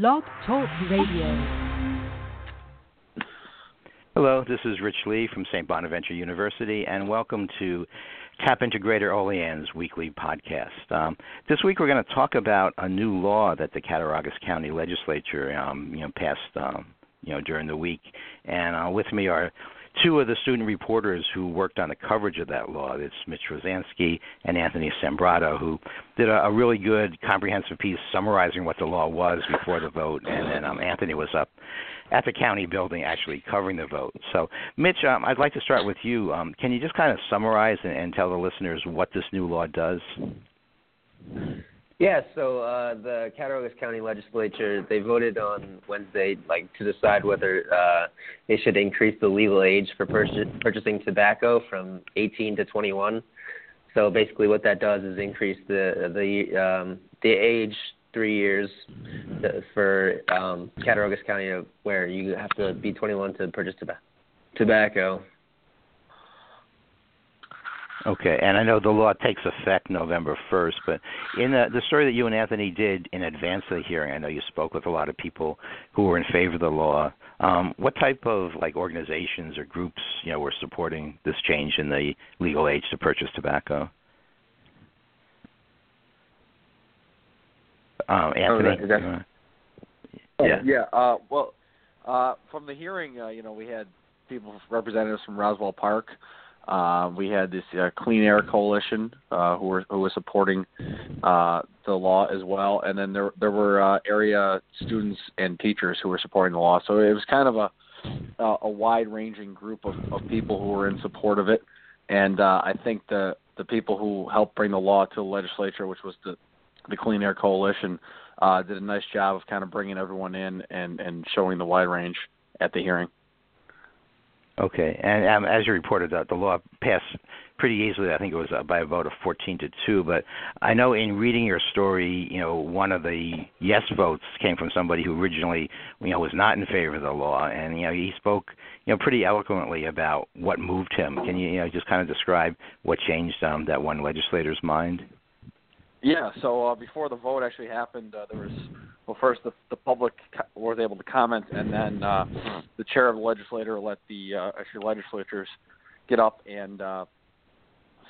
Blog Talk Radio. Hello, this is Rich Lee from St. Bonaventure University, and welcome to TAPinto Greater Olean's weekly podcast. Um, this week we're going to talk about a new law that the Cattaraugus County Legislature, um, you know, passed, um, you know, during the week. And uh, with me are two of the student reporters who worked on the coverage of that law. It's Mitch Rozansky and Anthony Sambrotto, who did a, a really good, comprehensive piece summarizing what the law was before the vote. And then um, Anthony was up at the county building actually covering the vote. So, Mitch, um, I'd like to start with you. Um, can you just kind of summarize and, and tell the listeners what this new law does? Yeah, so uh, the Cattaraugus County Legislature they voted on Wednesday, like to decide whether uh, they should increase the legal age for purchase, purchasing tobacco from 18 to 21. So basically, what that does is increase the the um, the age three years for um, Cattaraugus County where you have to be 21 to purchase tobacco. Okay, and I know the law takes effect November 1st, but in the, the story that you and Anthony did in advance of the hearing, I know you spoke with a lot of people who were in favor of the law. Um, what type of like organizations or groups, you know, were supporting this change in the legal age to purchase tobacco? Um, Anthony, oh, that, oh, yeah, yeah. Uh, well, uh, from the hearing, uh, you know, we had people, representatives from Roswell Park. Uh, we had this uh, Clean Air Coalition uh, who were who was supporting uh, the law as well, and then there there were uh, area students and teachers who were supporting the law. So it was kind of a a, wide ranging group of, of people who were in support of it, and uh, I think the the people who helped bring the law to the legislature, which was the the Clean Air Coalition, did a nice job of kind of bringing everyone in and and showing the wide range at the hearing. Okay, and um, as you reported, that the law passed pretty easily. I think it was uh, by a vote of 14 to two. But I know in reading your story, you know, one of the yes votes came from somebody who originally, you know, was not in favor of the law, and you know, he spoke, you know, pretty eloquently about what moved him. Can you, you know, just kind of describe what changed um, that one legislator's mind? Yeah. So uh, before the vote actually happened, uh, there was well, first the, the public was able to comment, and then uh, the chair of the legislature let the uh, actually legislators get up and uh,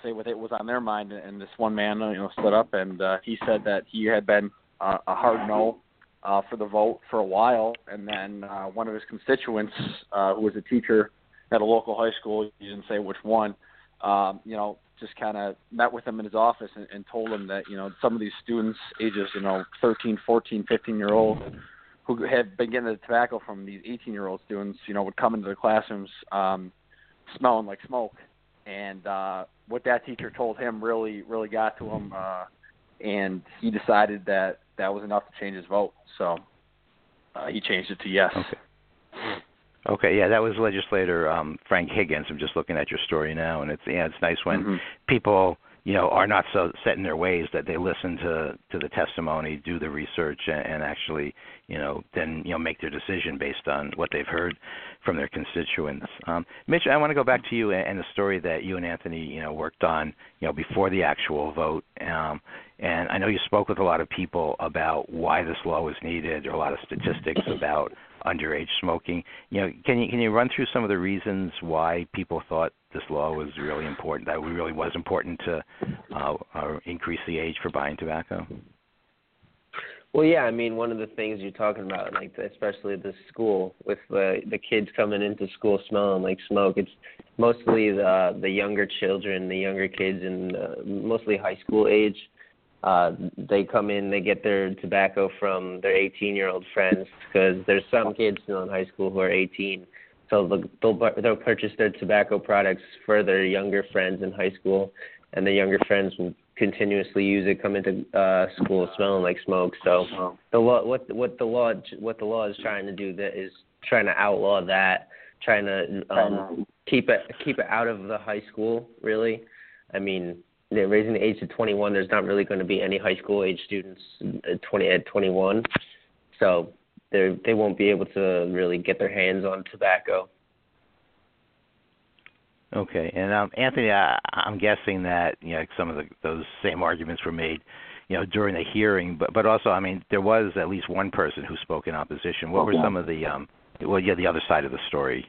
say what it was on their mind. And this one man, you know, stood up and uh, he said that he had been uh, a hard no uh, for the vote for a while, and then uh, one of his constituents, uh, who was a teacher at a local high school, he didn't say which one, um, you know, just kind of met with him in his office and, and told him that you know some of these students, ages you know 13, 14, 15 year old, who had been getting the tobacco from these 18 year old students, you know, would come into the classrooms um, smelling like smoke, and uh, what that teacher told him really really got to him, uh, and he decided that that was enough to change his vote. So uh, he changed it to yes. Okay. Okay, yeah, that was legislator um, Frank Higgins. I'm just looking at your story now, and it's yeah, it's nice when mm-hmm. people you know are not so set in their ways that they listen to to the testimony, do the research, and, and actually you know then you know make their decision based on what they've heard from their constituents. Um, Mitch, I want to go back to you and and the story that you and Anthony you know worked on you know before the actual vote. Um, and I know you spoke with a lot of people about why this law was needed. There are a lot of statistics about underage smoking. You know, can you can you run through some of the reasons why people thought this law was really important? That it really was important to uh, uh, increase the age for buying tobacco. Well, yeah, I mean, one of the things you're talking about, like especially the school with the the kids coming into school smelling like smoke. It's mostly the the younger children, the younger kids, and uh, mostly high school age uh, they come in, they get their tobacco from their 18 year old friends because there's some kids still in high school who are 18. So they'll, they'll purchase their tobacco products for their younger friends in high school, and the younger friends will continuously use it, come into uh, school smelling like smoke. So the law, what what the law what the law is trying to do that is trying to outlaw that, trying to um, keep it keep it out of the high school. Really, I mean, they're raising the age to 21. There's not really going to be any high school age students at 20 at 21, so they they won't be able to really get their hands on tobacco. Okay, and um, Anthony, I, I'm guessing that you know some of the, those same arguments were made you know, during the hearing. But but also, I mean, there was at least one person who spoke in opposition. What were some of the um, well, yeah, the other side of the story?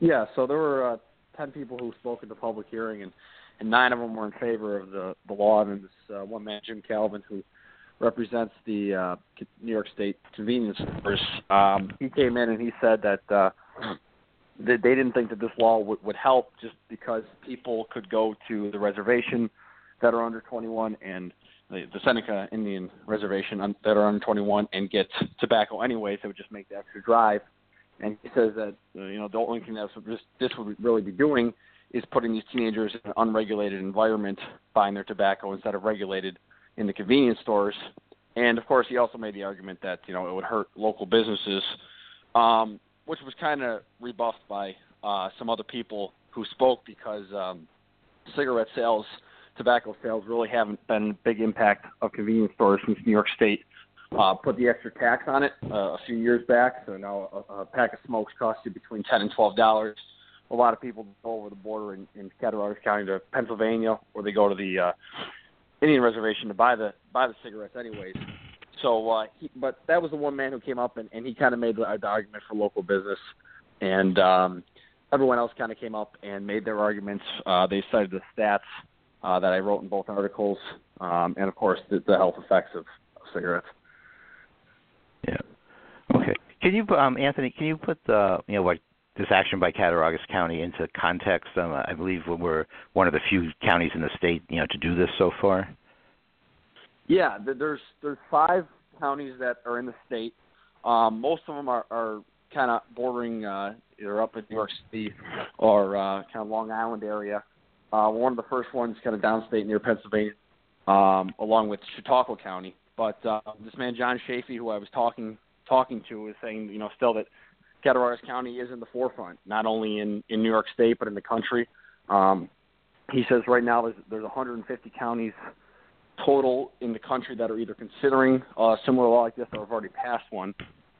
Yeah, so there were uh, ten people who spoke at the public hearing, and and nine of them were in favor of the the law. And this uh, one man, Jim Calvin, who represents the uh, New York State convenience stores, um, he came in and he said that uh, they, they didn't think that this law would, would help just because people could go to the reservation that are under 21 and the, Seneca Indian Reservation on, that are under 21 and get tobacco anyways. It would just make the extra drive. And he says that uh, you know the only thing that this would really be doing is putting these teenagers in an unregulated environment, buying their tobacco instead of regulated in the convenience stores. And of course, he also made the argument that you know it would hurt local businesses, um, which was kind of rebuffed by uh, some other people who spoke because um, cigarette sales, tobacco sales, really haven't been a big impact of convenience stores since New York State uh, put the extra tax on it uh, a few years back. So now a, a pack of smokes costs you between ten and twelve dollars. A lot of people go over the border in, in Cattaraugus County to Pennsylvania, or they go to the uh, Indian reservation to buy the buy the cigarettes anyways. So, uh, he, but that was the one man who came up and, and he kind of made the, the argument for local business, and um, everyone else kind of came up and made their arguments. Uh, they cited the stats uh, that I wrote in both articles, um, and of course the, the health effects of, cigarettes. Yeah. Okay. Can you, um, Anthony? Can you put the you know what this action by Cattaraugus County into context. Um, I believe we're one of the few counties in the state, you know, to do this so far. Yeah, there's there's five counties that are in the state. Um, most of them are, are kind of bordering uh, either up in New York City or uh, kind of Long Island area. Uh, one of the first ones kind of downstate near Pennsylvania, um, along with Chautauqua County. But uh, this man John Chafee, who I was talking talking to, is saying you know still that Cattaraugus County is in the forefront, not only in in New York State but in the country. Um, he says right now there's there's 150 counties total in the country that are either considering a similar law like this or have already passed one.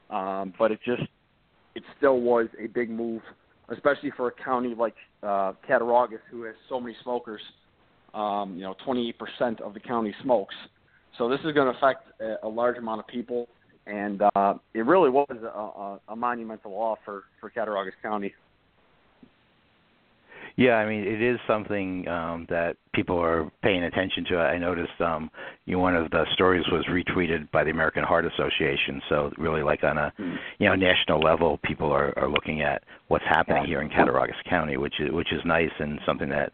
Um, but it just it still was a big move, especially for a county like uh, Cattaraugus who has so many smokers. Um, you know, 28% of the county smokes. So this is going to affect a, a large amount of people and uh, it really was a, a, a monumental law for for Cattaraugus County. Yeah, I mean it is something um, that people are paying attention to. It. I noticed um, you one of the stories was retweeted by the American Heart Association. So really, like on a hmm. you know national level, people are, are looking at what's happening here in Cattaraugus County, which is which is nice and something that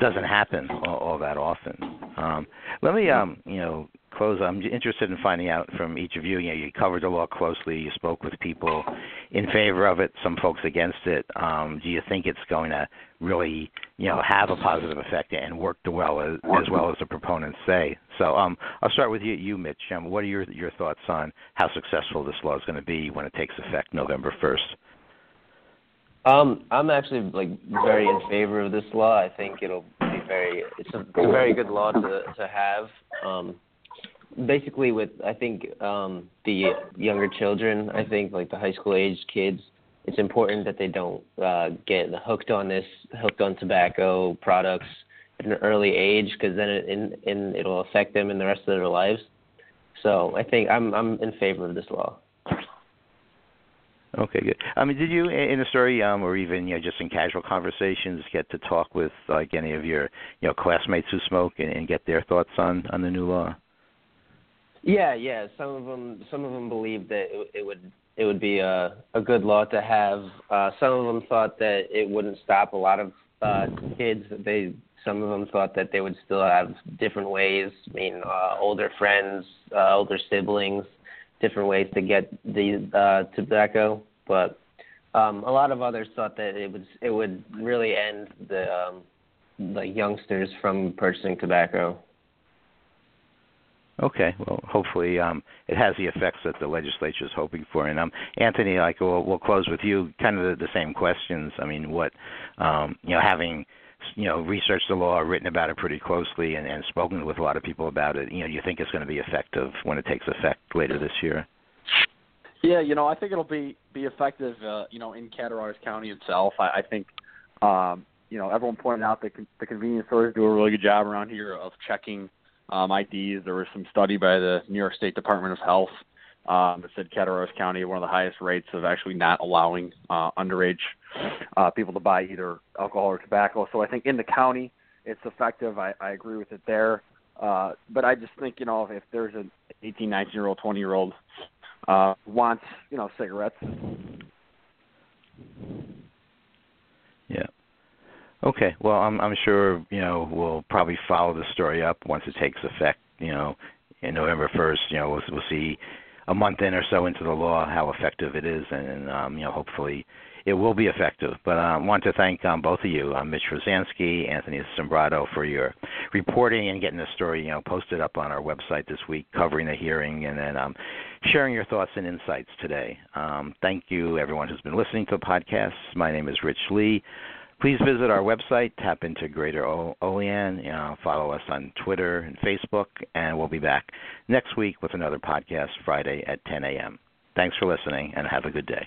doesn't happen all, all that often. Um, let me um, you know close. I'm interested in finding out from each of you. You know, you covered the law closely. You spoke with people in favor of it, some folks against it. Um, do you think it's going to really, you know, have a positive effect and work well as, as well as the proponents say? So, um, I'll start with you, you Mitch. Um, what are your your thoughts on how successful this law is going to be when it takes effect November first? Um, I'm actually like very in favor of this law. I think it'll be very. It's a, it's a very good law to to have. Um, basically with I think um the younger children, I think like the high school age kids, it's important that they don't uh get hooked on this, hooked on tobacco products at an early age because then it in, in it'll affect them in the rest of their lives. So I think I'm I'm in favor of this law. Okay, good. I mean, did you in the story, um, or even you know, just in casual conversations, get to talk with like any of your you know classmates who smoke and, and get their thoughts on on the new law? Yeah, yeah. Some of them, some of them believed that it, it would it would be a a good law to have. Uh, some of them thought that it wouldn't stop a lot of uh, kids. They some of them thought that they would still have different ways. I mean, uh, older friends, uh, older siblings, different ways to get the uh, tobacco. But um, a lot of others thought that it would it would really end the um, the youngsters from purchasing tobacco. Okay, well, hopefully um, it has the effects that the legislature is hoping for. And um, Anthony, like we'll, we'll close with you, kind of the, the same questions. I mean, what um, you know, having you know researched the law, written about it pretty closely, and, and spoken with a lot of people about it. You know, you think it's going to be effective when it takes effect later this year? Yeah, you know, I think it'll be be effective. Uh, you know, in Cattaraugus County itself, I, I think. Um, you know, everyone pointed out that con- the convenience stores do a really good job around here of checking um, IDs. There was some study by the New York State Department of Health um, that said Cattaraugus County one of the highest rates of actually not allowing uh, underage uh, people to buy either alcohol or tobacco. So I think in the county it's effective. I, I agree with it there. Uh, but I just think you know if, if there's an 18, 19 year old, 20 year old uh, wants you know cigarettes. Yeah. Okay. Well, I'm I'm sure you know we'll probably follow the story up once it takes effect. You know, in November 1st. You know, we'll we'll see a month in or so into the law how effective it is, and um, you know, hopefully it will be effective. But I um, want to thank um, both of you, um, Mitch Rozansky, Anthony Sambrotto, for your reporting and getting the story, you know, posted up on our website this week, covering the hearing, and then um, sharing your thoughts and insights today. Um, thank you, everyone who's been listening to the podcast. My name is Rich Lee. Please visit our website, TAPinto Greater Olean. You know, follow us on Twitter and Facebook, and we'll be back next week with another podcast Friday at 10 a.m. Thanks for listening, and have a good day.